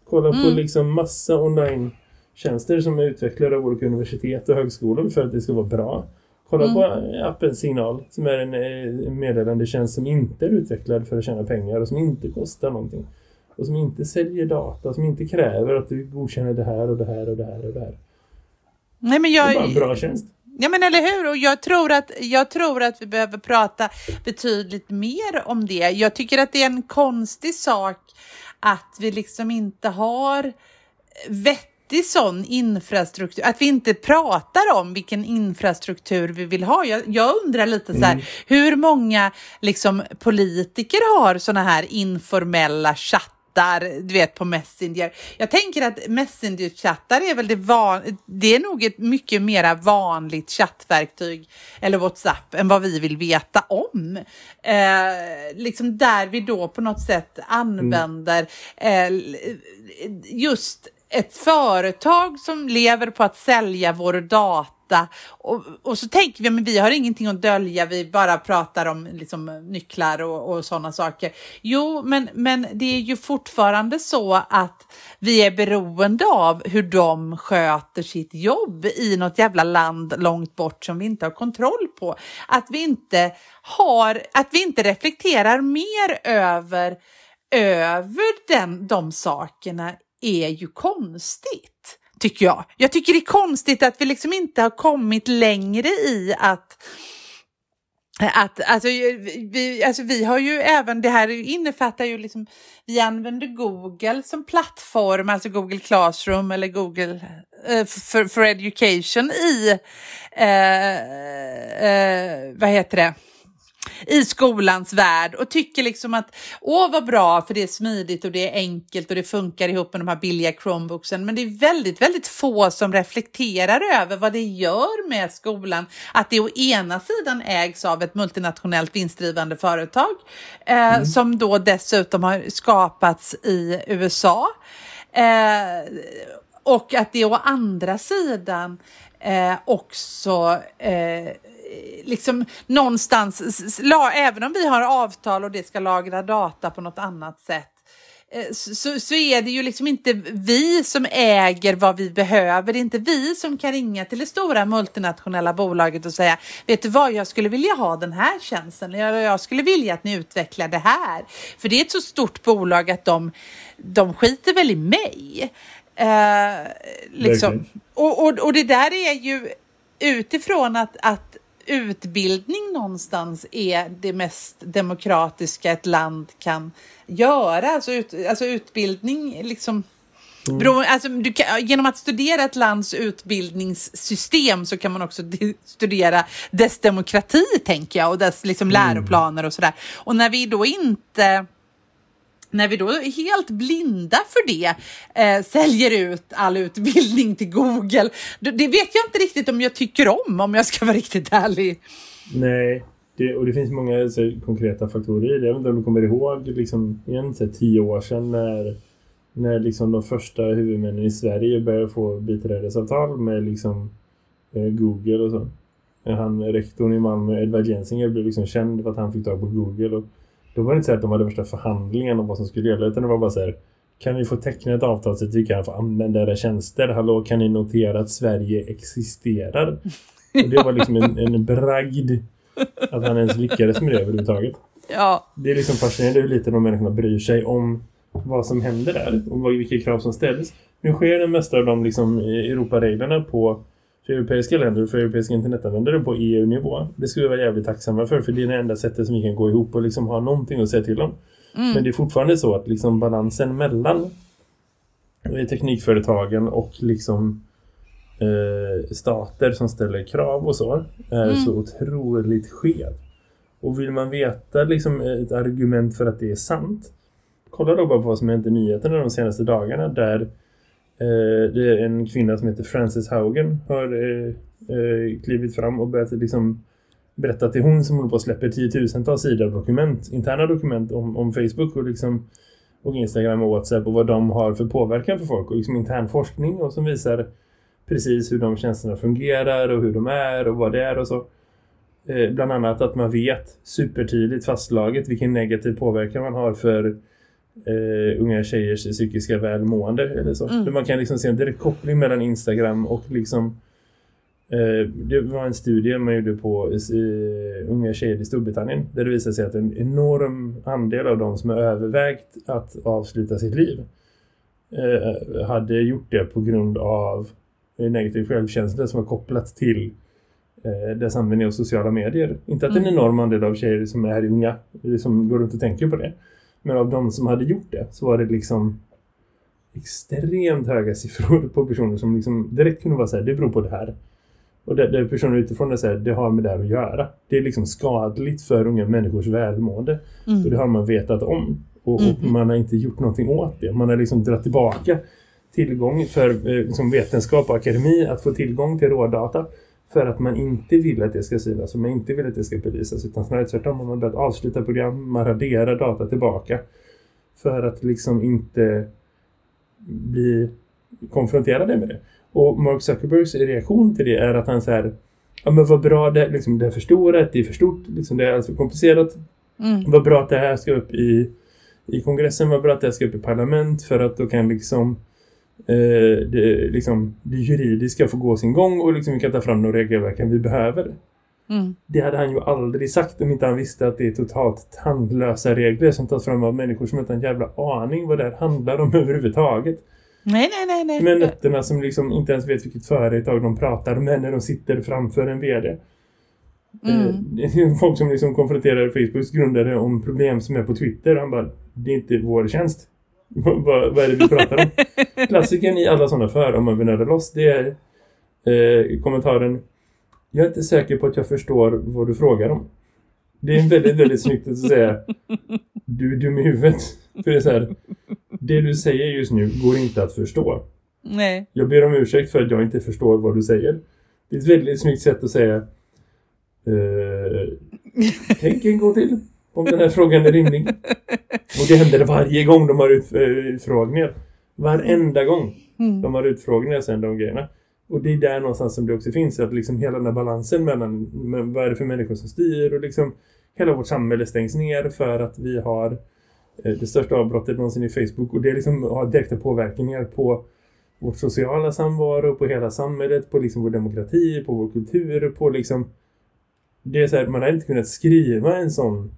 Kolla på Mm. liksom massa online-tjänster som är utvecklade av olika universitet och högskolor för att det ska vara bra. Kolla Mm. på appen Signal som är en eh, meddelandetjänst som inte är utvecklad för att tjäna pengar och som inte kostar någonting. Och som inte säljer data, som inte kräver att du godkänner det här och det här och det här och det här. nej, men Det är bara jag, en bra tjänst. Ja men eller hur, och jag tror, att, jag tror att vi behöver prata betydligt mer om det. Jag tycker att det är en konstig sak att vi liksom inte har vettig sån infrastruktur, att vi inte pratar om vilken infrastruktur vi vill ha. Jag, jag undrar lite så här, hur många liksom, politiker har såna här informella chattar du vet på Messenger. Jag tänker att Messenger-chattar är väl det van, det är nog ett mycket mera vanligt chattverktyg eller WhatsApp än vad vi vill veta om. Eh, liksom där vi då på något sätt använder eh, just ett företag som lever på att sälja vår data och, och så tänker vi men vi har ingenting att dölja, vi bara pratar om liksom, nycklar och, och sådana saker. Jo, men, men det är ju fortfarande så att vi är beroende av hur de sköter sitt jobb i något jävla land långt bort som vi inte har kontroll på. Att vi inte har, att vi inte reflekterar mer över över den, de sakerna är ju konstigt, tycker jag. Jag tycker det är konstigt att vi liksom inte har kommit längre i att att, alltså, vi, alltså, vi har ju även, det här innefattar ju liksom, vi använder Google som plattform, alltså Google Classroom eller Google eh, för, för Education i, eh, eh, vad heter det? I skolans värld och tycker liksom att åh vad bra för det är smidigt och det är enkelt och det funkar ihop med de här billiga Chromebooksen. Men det är väldigt, väldigt få som reflekterar över vad det gör med skolan. Att det å ena sidan ägs av ett multinationellt vinstdrivande företag eh, som då dessutom har skapats i USA. Eh, och att det å andra sidan eh, också eh, liksom någonstans, även om vi har avtal och det ska lagra data på något annat sätt, eh, så, så är det ju liksom inte vi som äger vad vi behöver. Det är inte vi som kan ringa till det stora multinationella bolaget och säga, vet du vad, jag skulle vilja ha den här tjänsten, eller jag skulle vilja att ni utvecklar det här. För det är ett så stort bolag att de, de skiter väl i mig. Eh, liksom. Och, och, och det där är ju utifrån att, att utbildning någonstans är det mest demokratiska ett land kan göra. Alltså, ut, alltså utbildning liksom Mm. Bero, alltså, kan, genom att studera ett lands utbildningssystem så kan man också studera dess demokrati, tänker jag, och dess liksom, läroplaner och sådär. Och när vi då inte när vi då helt blinda för det, eh, säljer ut all utbildning till Google, det, vet jag inte riktigt om jag tycker om, om jag ska vara riktigt ärlig. Nej, det, och det finns många så, konkreta faktorer i det. Jag vet inte om du kommer ihåg liksom, igen, så tio år sedan när, när liksom, de första huvudmännen i Sverige började få biträdesavtal med liksom, eh, Google och så. Eh, han, rektorn i Malmö, Edvard Jensinger, blev liksom känd för att han fick tag på Google. Och då var det inte så att de hade värsta förhandlingen om vad som skulle gälla, utan det var bara så här kan vi få teckna ett avtal så att vi kan få använda era tjänster? Hallå, kan ni notera att Sverige existerar? Och det var liksom en, en bragd att han ens lyckades med det överhuvudtaget. Ja, Det är liksom fascinerande hur lite de människorna bryr sig om vad som händer där och vilka krav som ställs. Nu sker det mesta av de liksom Europareglerna på för europeiska länder och för europeiska internetanvändare på EU-nivå. Det skulle vi vara jävligt tacksamma för, för det är det enda sättet som vi kan gå ihop och liksom ha någonting att säga till om. Men det är fortfarande så att liksom balansen mellan eh, teknikföretagen och liksom eh, stater som ställer krav och så är så otroligt skev. Och vill man veta liksom ett argument för att det är sant kolla då bara på vad som hänt i nyheterna de senaste dagarna där Eh, det är en kvinna som heter Frances Haugen har eh, eh, klivit fram och börjat liksom berätta till hon som håller på att släpper tiotusentals sidor dokument, interna dokument om, om Facebook och liksom och Instagram och Whatsapp och vad de har för påverkan för folk och liksom intern forskning och som visar precis hur de tjänsterna fungerar och hur de är och vad det är och så. Eh, bland annat att man vet supertydligt fastslaget vilken negativ påverkan man har för eh, unga tjejers psykiska välmående eller så. Mm. Man kan liksom se en direkt koppling mellan Instagram och liksom eh, det var en studie man gjorde på eh, unga tjejer i Storbritannien där det visade sig att en enorm andel av de som har övervägt att avsluta sitt liv eh, hade gjort det på grund av negativ självkänsla som var kopplat till eh, dess användning av sociala medier. Inte att är en Mm. enorm andel av tjejer som är unga som går runt och tänker på det. Men av de som hade gjort det så var det liksom extremt höga siffror på personer som liksom direkt kunde vara så här, det beror på det här. Och där, där personer utifrån det säger det har med det här att göra. Det är liksom skadligt för unga människors välmående. Och det har man vetat om. Och, och man har inte gjort någonting åt det. Man har liksom dragit tillbaka tillgång för eh, liksom vetenskap och akademi att få tillgång till rådata. För att man inte vill att det ska synas och man inte vill att det ska bevisas. Utan snarare tvärtom. Man har börjat avsluta program, man raderar data tillbaka. För att liksom inte bli konfronterade med det. Och Mark Zuckerbergs reaktion till det är att han säger Ja men vad bra det, liksom, det är förstorat, det är för stort, liksom, det är alltså komplicerat. Mm. Vad bra att det här ska upp i, i kongressen, vad bra att det här ska upp i parlament för att då kan liksom eh, det, liksom, det juridiska få gå sin gång och liksom vi kan ta fram de regelverken vi behöver. Mm. Det hade han ju aldrig sagt om inte han visste att det är totalt tandlösa regler som tas fram av människor som inte har en jävla aning vad det här handlar om överhuvudtaget. Nej, nej, nej, nej. Med nötterna som liksom inte ens vet vilket företag de pratar med när de sitter framför en vd. Mm. Eh, folk som liksom konfronterar Facebooks grundare om problem som är på Twitter. Han bara, det är inte vår tjänst. Vad, vad är det vi pratar om? Klassiken i alla sådana för om man vill nörda loss, det är eh, kommentaren Jag är inte säker på att jag förstår vad du frågar om. Det är väldigt, väldigt snyggt att säga Du är dum i huvudet. För det är så här, det du säger just nu går inte att förstå. nej. Jag ber om ursäkt för att jag inte förstår vad du säger. Det är ett väldigt snyggt sätt att säga eh, Tänk en gång till om den här frågan är rimlig. Och det händer varje gång de har eh, utfrågningar. Varenda gång Mm. de har utfrågningar sen de grejerna. Och det är där någonstans som det också finns. Att liksom hela den här balansen mellan men vad är det för människor som styr och liksom hela vårt samhälle stängs ner för att vi har eh, det största avbrottet någonsin i Facebook. Och det liksom har direkta påverkningar på vårt sociala samvaro, på hela samhället, på liksom vår demokrati, på vår kultur, på liksom det är så här, man har inte kunnat skriva en sån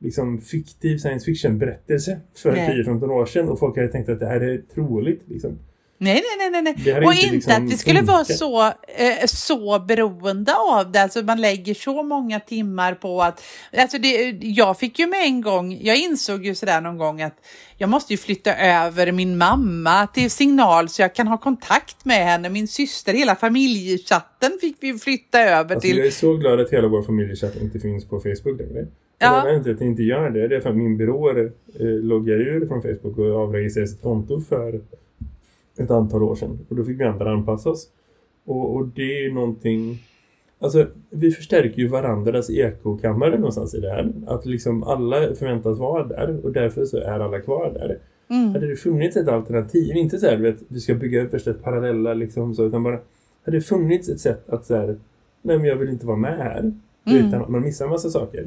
liksom fiktiv science fiction berättelse för Nej. 10-15 år sedan och folk hade tänkt att det här är troligt liksom. Nej, nej, nej, nej. Och inte inte liksom att vi skulle vara funkat. så, eh, så beroende av det. Alltså man lägger så många timmar på att... Alltså det, jag fick ju med en gång, jag insåg ju sådär någon gång att jag måste ju flytta över min mamma till signal så jag kan ha kontakt med henne. Min syster, hela familjechatten fick vi flytta över Alltså, till. jag är så glad att hela vår familjechatt inte finns på Facebook längre. Ja. Anledningen till att jag inte gör det, det är för att min byråer eh, loggar ur från Facebook och avregistrerar sitt konto för ett antal år sedan. Och då fick vi andra anpassa oss. Och, och det är någonting... Alltså, vi förstärker ju varandras ekokammare någonstans i det här. Att liksom alla förväntas vara där och därför så är alla kvar där. Mm. Hade det funnits ett alternativ, inte så här, du vet, vi ska bygga upp värsta parallella liksom så, utan bara, hade det funnits ett sätt att så här, nej men jag vill inte vara med här, Mm. utan att man missar en massa saker,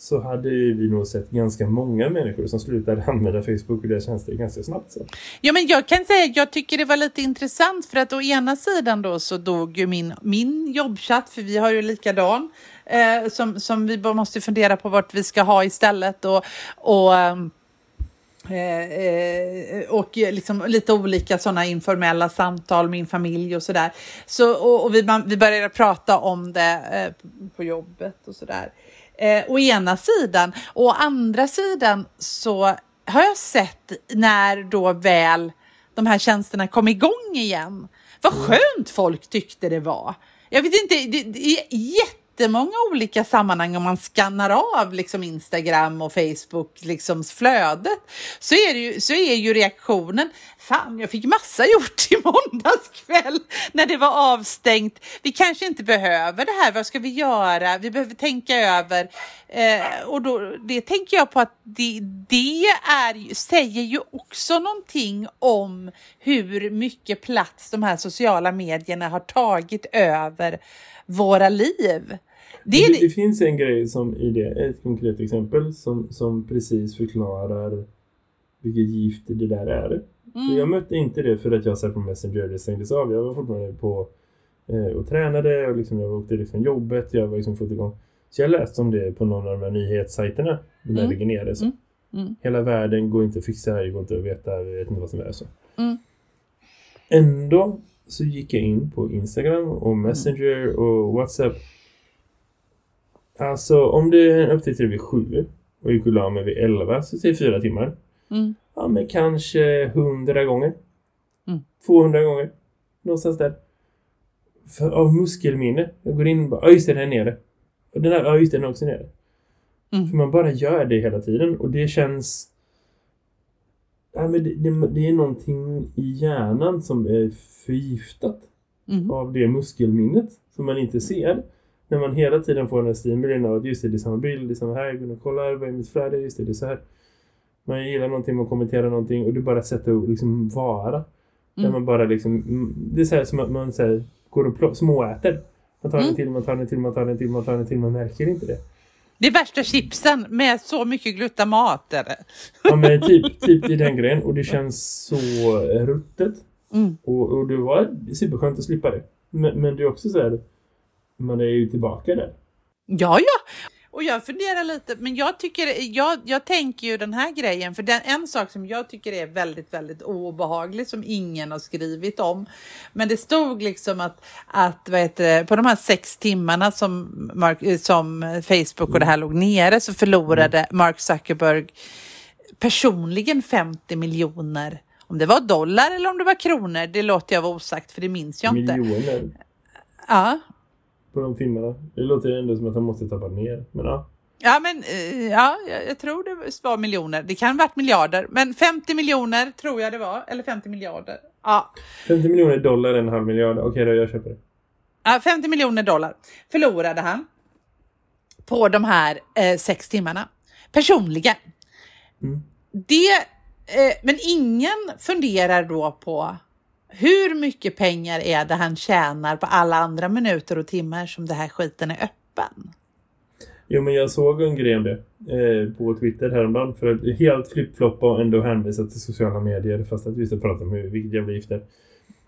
så hade ju vi nog sett ganska många människor som slutade använda Facebook och deras tjänster ganska snabbt. Så. Ja, men jag kan säga att jag tycker det var lite intressant för att å ena sidan då så dog ju min, min jobbchatt, för vi har ju likadan, eh, som, som vi bara måste fundera på vart vi ska ha istället och, och ehm, eh, eh, och liksom lite olika sådana informella samtal med min familj och sådär. Så, och, och vi, man, vi började prata om det eh, på jobbet och sådär. Eh, å ena sidan. Och å andra sidan så har jag sett när då väl de här tjänsterna kom igång igen. Vad skönt folk tyckte det var. Jag vet inte, det, det är jättemånga olika sammanhang om man skannar av liksom Instagram och Facebook liksom flödet så är, ju, så är ju reaktionen Fan, jag fick massa gjort i måndags kväll när det var avstängt. Vi kanske inte behöver det här. Vad ska vi göra? Vi behöver tänka över. Eh, och då, det tänker jag på att det, det är, säger ju också någonting om hur mycket plats de här sociala medierna har tagit över våra liv. Det, det, det finns en grej som i det, ett konkret exempel som, som precis förklarar vilket gift det där är. Mm. Så jag mötte inte det för att jag satt på Messenger, det stängdes av. Jag var fortfarande på eh, och tränade och liksom jag åkte liksom jobbet, jag var liksom fått igång. Så jag läste om det på någon av de här nyhetssajterna. De där Mm. ligger nere. Så. Mm. Mm. Hela världen går inte att fixa, det går inte att veta, jag vet inte vad som är så. Mm. Ändå så gick jag in på Instagram och Messenger och Whatsapp. Alltså om det uppdaterade vid sju och gick och la mig vid elva så det är fyra timmar. Mm. Ja men kanske hundra gånger. Mm. 200 gånger. Någonstans där. För, av muskelminne. Jag går in och bara, ja just det, den är nere. Och den här, ja just det, den är också nere. Mm. För man bara gör det hela tiden och det känns... Ja, men det, det, det är någonting i hjärnan som är förgiftat Mm. av det muskelminnet som man inte ser. När man hela tiden får den här stimulin av att just det, det är samma bild, det är samma här, jag går och kollar, vad är mitt flöde, just det, det är så här. Man gillar någonting, man kommenterar någonting och det är bara ett sätt att liksom vara. Där Mm. man bara liksom, mm, det är så här som att man så här, går och småäter. Man tar Mm. en till, man tar en till, man tar en till, man tar en till, man märker inte det. Det är värsta chipsen med så mycket glutamat. Är det. Ja men typ, typ i den grejen och det känns så ruttet. Mm. Och, och det var superskönt att slippa det. Men, men det är också så här, man är ju tillbaka där. Ja, ja. Och jag funderar lite, men jag tycker, jag, jag tänker ju den här grejen, för den, en sak som jag tycker är väldigt, väldigt obehaglig som ingen har skrivit om. Men det stod liksom att, att vad heter det, på de här sex timmarna som, Mark, eh, som Facebook och det här låg nere så förlorade Mark Zuckerberg personligen 50 miljoner. Om det var dollar eller om det var kronor, det låter jag vara osagt för det minns jag inte. Miljoner Ja, på de timmarna. Det låter ändå som att han måste tappa ner. Men ja. Ja, men eh, ja, jag, tror det var miljoner. Det kan ha varit miljarder, men 50 miljoner tror jag det var. Eller 50 miljarder. Ja, 50 miljoner dollar, en halv miljard. Okej då, jag köper det. ja 50 miljoner dollar förlorade han på de här eh, sex timmarna. Personligen. Mm. Det, eh, men ingen funderar då på hur mycket pengar är det han tjänar på alla andra minuter och timmar som det här skiten är öppen? Jo, men jag såg en grej om det eh, på Twitter häromdagen. För att helt flipfloppa och ändå hänvisa till sociala medier fast att vi ska prata om hur, vilket jävla gift det är.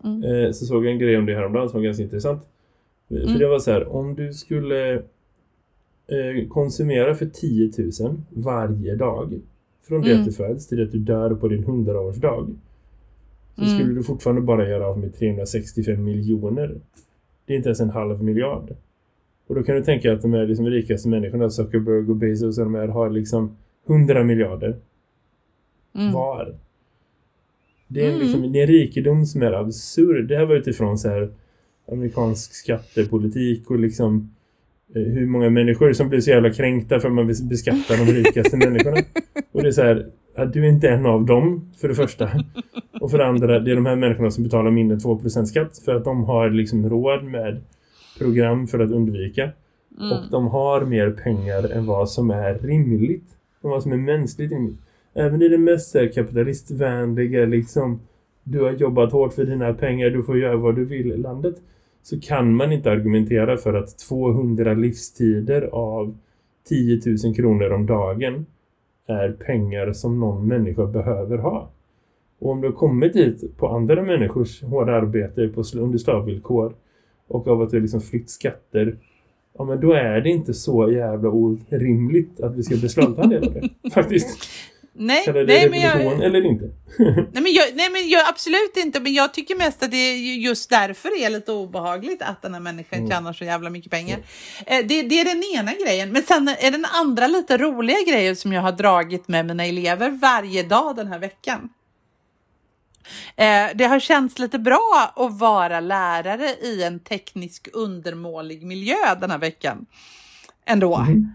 Mm. Eh, så såg jag en grej om det häromdagen som var ganska intressant. Eh, För Mm. det var så här, om du skulle eh, konsumera för 10 000 varje dag från det Mm. att du föds till att du dör på din hundraårsdag. Så skulle du fortfarande bara göra av med 365 miljoner. Det är inte ens en halv miljard. Och då kan du tänka att de här liksom rikaste människorna, Zuckerberg och Bezos och de här, har liksom 100 miljarder Mm. var. Det är, Mm. liksom, det är en rikedom som är absurd. Det här var utifrån så här amerikansk skattepolitik och liksom eh, hur många människor som blir så jävla kränkta för att man vill beskatta de rikaste människorna. Och det är så här, att du är inte en av dem för det första. Och för det andra, det är de här människorna som betalar mindre än 2% skatt för att de har liksom råd med program för att undvika. Mm. Och de har mer pengar än vad som är rimligt. Än vad som är mänskligt rimligt. Även i det mest kapitalistvänliga liksom du har jobbat hårt för dina pengar, du får göra vad du vill i landet. Så kan man inte argumentera för att 200 livstider av 10 000 kronor om dagen är pengar som någon människa behöver ha. Och om du har kommit hit på andra människors hårda arbete på under slavvillkor och av att du liksom flytt skatter ja men då är det inte så jävla orimligt att vi ska beslagta en del av det. Faktiskt. Nej, Kallar det nej, men revolution jag, eller inte? nej, men jag, nej, men jag absolut inte. Men jag tycker mest att det är ju just därför är lite obehagligt att den här människan Mm. tjänar så jävla mycket pengar. Eh, det, det är den ena grejen. Men sen är den andra lite roliga grejen som jag har dragit med mina elever varje dag den här veckan. Eh, det har känts lite bra att vara lärare i en teknisk undermålig miljö den här veckan. Ändå. Mhm.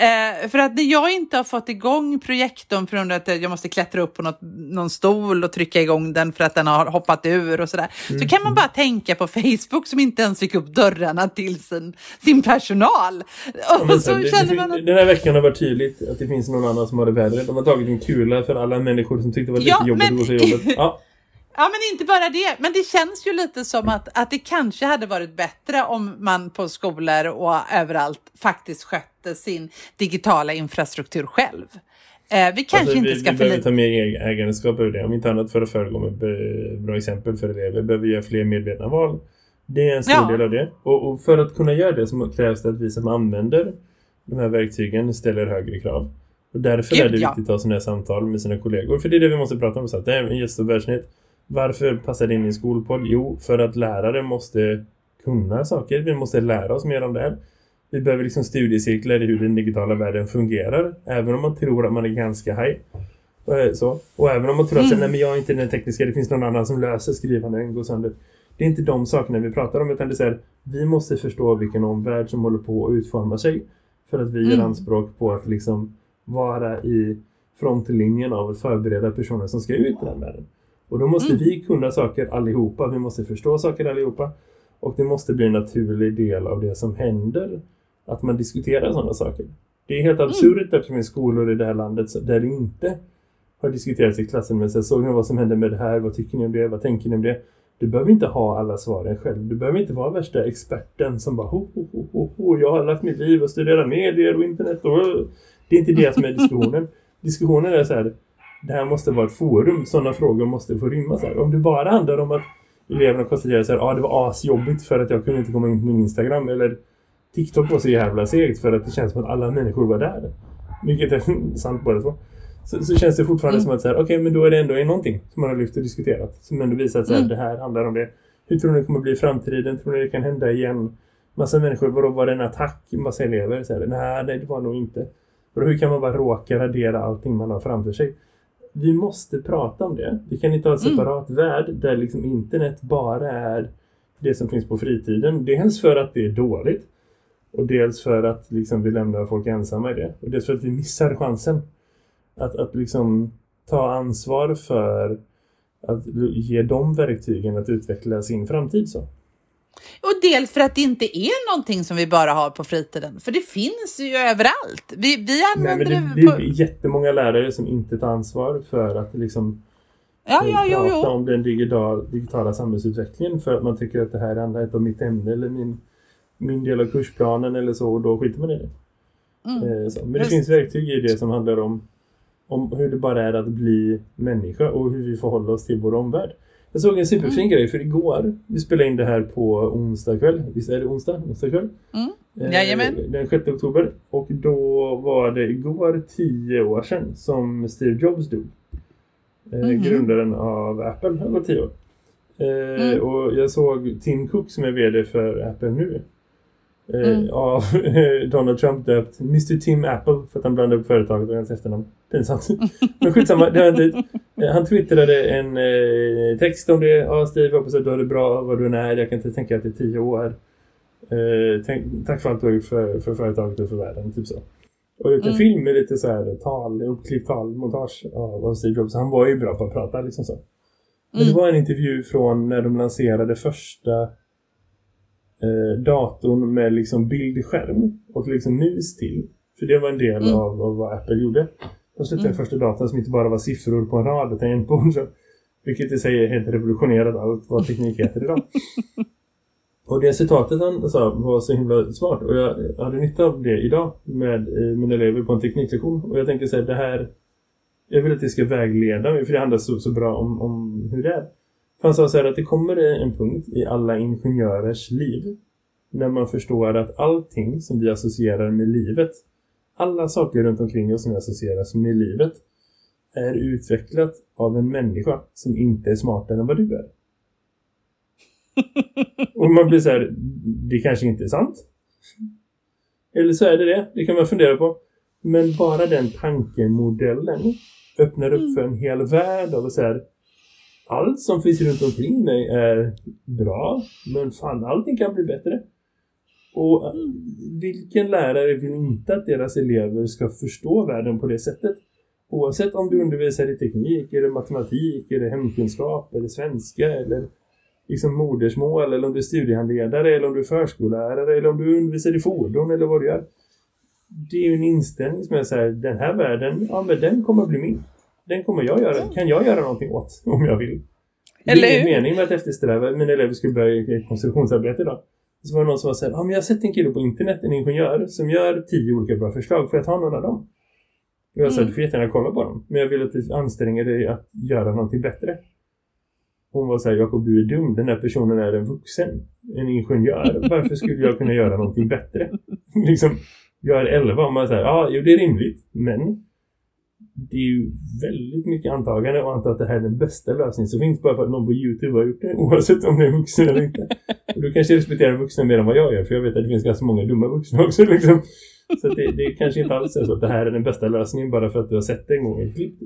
Eh, för att när jag inte har fått igång projektorn för att jag måste klättra upp på något, någon stol och trycka igång den för att den har hoppat ur och sådär. Så kan man bara tänka på Facebook som inte ens fick upp dörrarna till sin, sin personal. Och så det, känner man att... Den här veckan har varit tydligt att det finns någon annan som har det värre. De har tagit en kula för alla människor som tyckte det var lite Ja, jobbigt men- att gå till jobbet. Ja, Ja, men inte bara det. Men det känns ju lite som att, att det kanske hade varit bättre om man på skolor och överallt faktiskt skötte sin digitala infrastruktur själv. Eh, vi kanske alltså, inte vi, ska vi behöver ta mer äg- ägandeskap över det. Om inte annat för att föregå med bra exempel för elever. behöver vi göra fler medvetna val. Det är en stor Ja. del av det. Och, och för att kunna göra det så krävs det att vi som använder de här verktygen ställer högre krav. Och därför Gud, är det ja. viktigt att ha sådana här samtal med sina kollegor. För det är det vi måste prata om. Så att det är en jättestor världsnyhet. Varför passar det in i skolpodd? Jo, för att lärare måste kunna saker. Vi måste lära oss mer om det här. Vi behöver liksom studiecirklar i hur den digitala världen fungerar. Även om man tror att man är ganska high. Eh, Så. Och även om man tror att Mm. nej, men jag är inte den tekniska, det finns någon annan som löser skrivande den går sönder. Det är inte de sakerna vi pratar om utan det är här, vi måste förstå vilken omvärld som håller på att utforma sig. För att vi gör Mm. anspråk på att liksom vara i frontlinjen av att förbereda personer som ska ut i den världen. Och då måste Mm. vi kunna saker allihopa, vi måste förstå saker allihopa. Och det måste bli en naturlig del av det som händer. Att man diskuterar sådana saker. Det är helt absurt att det finns skolor i det här landet där det inte har diskuterats i klassen. Men så här, såg ni vad som hände med det här? Vad tycker ni om det? Vad tänker ni om det? Du behöver inte ha alla svaren själv. Du behöver inte vara värsta experten som bara ho, ho, ho, ho, jag har lagt mitt liv och studerat medier och internet och Det är inte det som är diskussionen. diskussionen är så här, det här måste vara ett forum. Sådana frågor måste få rymmas här. Om det bara handlar om att eleverna konstaterar så här, ja ah, det var asjobbigt för att jag kunde inte komma in på min Instagram eller TikTok var så jävla segt för att det känns som att alla människor var där. Vilket är sant båda två. Så, så känns det fortfarande Mm. som att så här, okej men då är det ändå någonting som man har lyft och diskuterat. Som ändå visar att så här, Mm. det här handlar om det. Hur tror ni det kommer bli i framtiden? Tror ni det kan hända igen? Massa människor, vadå var det en attack? Massa elever säger nej, nej det var nog inte. Och hur kan man bara råka radera allting man har framför sig? Vi måste prata om det. Vi kan inte ha en Mm. separat värld där liksom internet bara är det som finns på fritiden. Dels för att det är dåligt. Och dels för att liksom, vi lämnar folk ensamma i det. Och dels för att vi missar chansen. Att, att liksom ta ansvar för att ge dem verktygen att utveckla sin framtid så. Och dels för att det inte är någonting som vi bara har på fritiden. För det finns ju överallt. Vi, vi Nej, men använder det, det, det på... är jättemånga lärare som inte tar ansvar för att liksom Ja, ja, jo, prata jo. om den digitala, digitala samhällsutvecklingen för att man tycker att det här handlar inte om mitt ämne eller min, min del av kursplanen eller så och då skiter man i det. Mm. Eh, så. Men det Just. finns verktyg i det som handlar om, om hur det bara är att bli människa och hur vi förhåller oss till vår omvärld. Jag såg en superfin Mm. grej för igår, vi spelade in det här på onsdag kväll. Visst är det onsdag? Onsdag kväll? Mm. Eh, Jajamän. Den 6 oktober. Och då var det igår tio år sedan som Steve Jobs dog. Mhm. Grundaren av Apple. Han var tio år. Eh, Mm. Och jag såg Tim Cook som är vd för Apple nu. Eh, Mm. Av Donald Trump döpt Mr. Tim Apple för att han blandade upp företaget och hans efternamn. Pinsamt. Men skitsamma, det har inte Eh, Han twittrade en eh, text om det. Ja, Steve, jag hoppas att du har det bra vad du än är. Jag kan inte tänka att det är tio år. Tänk, tack för allt du har gjort för, för företaget och för världen. Typ så. Och ut en Mm. film med lite så här tal, uppklippt talmontage av, av Steve Jobs. Han var ju bra på att prata liksom så. Men det Mm. var en intervju från när de lanserade första eh, datorn med liksom bildskärm och liksom mus till. För det var en del Mm. av, av vad Apple gjorde. De släppte Mm. den första datorn som inte bara var siffror på en rad och tangentbord. så- Vilket i sig är helt revolutionerat allt vad teknik heter idag. och det citatet han sa var så himla smart. Och jag hade nytta av det idag med eh, mina elever på en tekniklektion. Och jag tänker säga det här jag vill att det ska vägleda mig för det handlar så, så bra om, om hur det är. För han sa så här att det kommer en punkt i alla ingenjörers liv när man förstår att allting som vi associerar med livet, alla saker runt omkring oss som vi associerar med livet, är utvecklat av en människa som inte är smartare än vad du är. Och man blir så här, det kanske inte är sant. Eller så är det det, det kan man fundera på. Men bara den tankemodellen öppnar upp Mm. för en hel värld av så här, allt som finns runt omkring mig är bra, men fan allting kan bli bättre. Och äh, vilken lärare vill inte att deras elever ska förstå världen på det sättet? Oavsett om du undervisar i teknik, eller matematik, eller hemkunskap, eller svenska, eller liksom modersmål, eller om du är studiehandledare, eller om du är förskollärare, eller om du undervisar i fordon, eller vad du gör. Det är ju en inställning som är så här, den här världen, ja men den kommer att bli min. Den kommer jag göra, kan jag göra någonting åt om jag vill. Det Eller är ingen mening med att eftersträva, mina elever skulle börja ett konstruktionsarbete idag. Så var det någon som var så här, ja men jag har sett en kille på internet, en ingenjör, som gör tio olika bra förslag för att ha någon av dem. Och jag sa, Mm. du får jättegärna kolla på dem. Men jag vill att du anstränger dig att göra någonting bättre. Hon var så här, Jakob du är dum, den här personen är en vuxen. En ingenjör. Varför skulle jag kunna göra någonting bättre? liksom, jag är 11 och man säger, ja jo det är rimligt. Men det är ju väldigt mycket antagande och anta att det här är den bästa lösningen som finns bara för att någon på Youtube har gjort det. Oavsett om det är vuxen eller inte. Och du kanske respekterar vuxna mer än vad jag gör. För jag vet att det finns ganska många dumma vuxna också. Liksom. Så det, det kanske inte alls är så att det här är den bästa lösningen bara för att du har sett det en gång i ett klipp.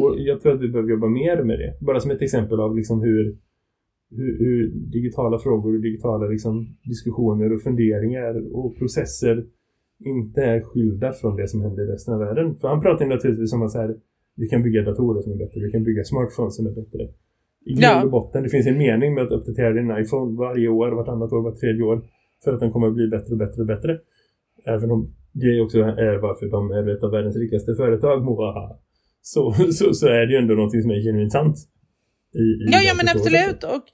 Och jag tror att vi behöver jobba mer med det. Bara som ett exempel av liksom hur, hur, hur digitala frågor och digitala liksom diskussioner och funderingar och processer inte är skilda från det som händer i resten av världen. För han pratar ju naturligtvis om att så här, vi kan bygga datorer som är bättre, vi kan bygga smartphones som är bättre. I grund och botten, det finns en mening med att uppdatera din iPhone varje år, vartannat år, vart tredje år. För att den kommer att bli bättre och bättre och bättre. Även om det också är varför de är ett av världens rikaste företag, mohaha. Så, så, så är det ju ändå någonting som är genuint sant. I, i Ja, ja men absolut. Och,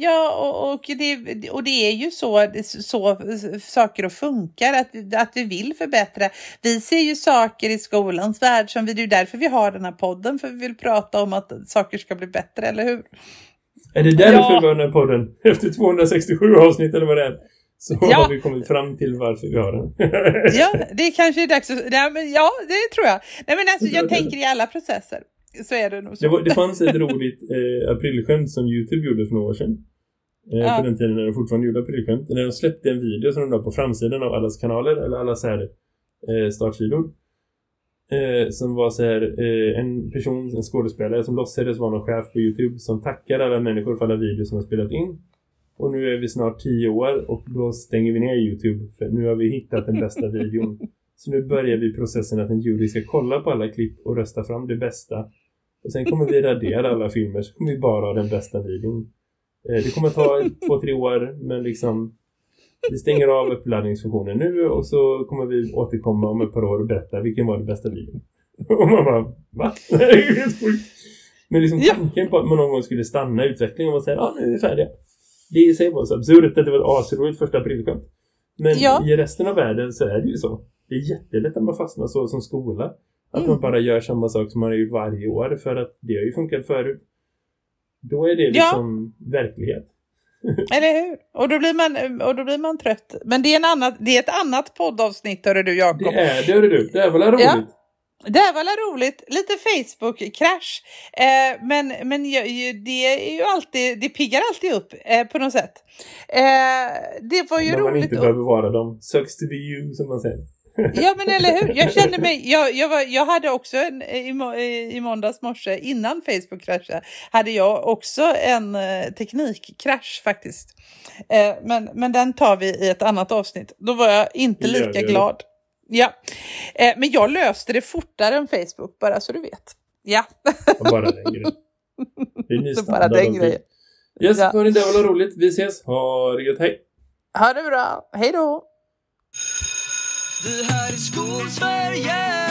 ja, och, och, det, och det är ju så, så saker och funkar, att, att vi vill förbättra. Vi ser ju saker i skolans värld som vi, det är därför vi har den här podden, för vi vill prata om att saker ska bli bättre, eller hur? Är det därför Ja. vi har den här podden? Efter 267 avsnitt eller vad det är. Så Ja. har vi kommit fram till varför vi har den. Ja, det kanske är dags att, ja, men, ja det tror jag. Nej, men alltså, Jag tänker i alla processer. Så är det nog så. Det, var, det fanns ett roligt eh, aprilskämt som Youtube gjorde för några år sedan. Eh, Ja. På den tiden när de fortfarande gjorde aprilskämt. När de släppte en video som de la på framsidan av allas kanaler, eller alla så här eh, startsidor. Eh, som var så här, eh, en person, en skådespelare som låtsades vara någon chef på Youtube som tackar alla människor för alla videos som har spelat in. Och nu är vi snart tio år och då stänger vi ner Youtube för nu har vi hittat den bästa videon. Så nu börjar vi processen att en jury ska kolla på alla klipp och rösta fram det bästa. Och sen kommer vi radera alla filmer så kommer vi bara ha den bästa videon. Eh, det kommer ta två, tre år men liksom vi stänger av uppladdningsfunktionen nu och så kommer vi återkomma om ett par år och berätta vilken var den bästa videon. Och man bara, va? Det är helt sjukt. Men liksom tanken på att man någon gång skulle stanna utvecklingen och säga, ja nu är vi färdiga. Det i sig var så absurt att det var ett asroligt första aprilskämt. Men Ja. i resten av världen så är det ju så. Det är jättelätt att man fastnar så som skola. Att Mm. man bara gör samma sak som man har gjort varje år för att det har ju funkat förut. Då är det Ja. liksom verklighet. Eller hur? Och då, blir man, och då blir man trött. Men det är, en annat, det är ett annat poddavsnitt, hörru du Det Jakob. är det, hörru du. Det är väl roligt? Ja. Det här var väl roligt. Lite Facebook-krasch. Eh, men men det är ju alltid, det piggar alltid upp eh, på något sätt. Eh, det var ju När man roligt. inte att- behöver vara dem. Sucks to be you, som man säger. Ja men eller hur, jag kände mig, jag, jag, var, jag hade också en, i, i måndags morse innan Facebook kraschade, hade jag också en eh, teknikkrasch faktiskt. Eh, men, men den tar vi i ett annat avsnitt. Då var jag inte lika vi. glad. Ja, eh, men jag löste det fortare än Facebook, bara så du vet. Ja, bara den grejen. Det är ny så bara standard den av grejen. Yes, Ja. hörni, det var roligt. Vi ses. Ha det gött. Hej! Ha det bra, hej då! Vi här i Skolsverige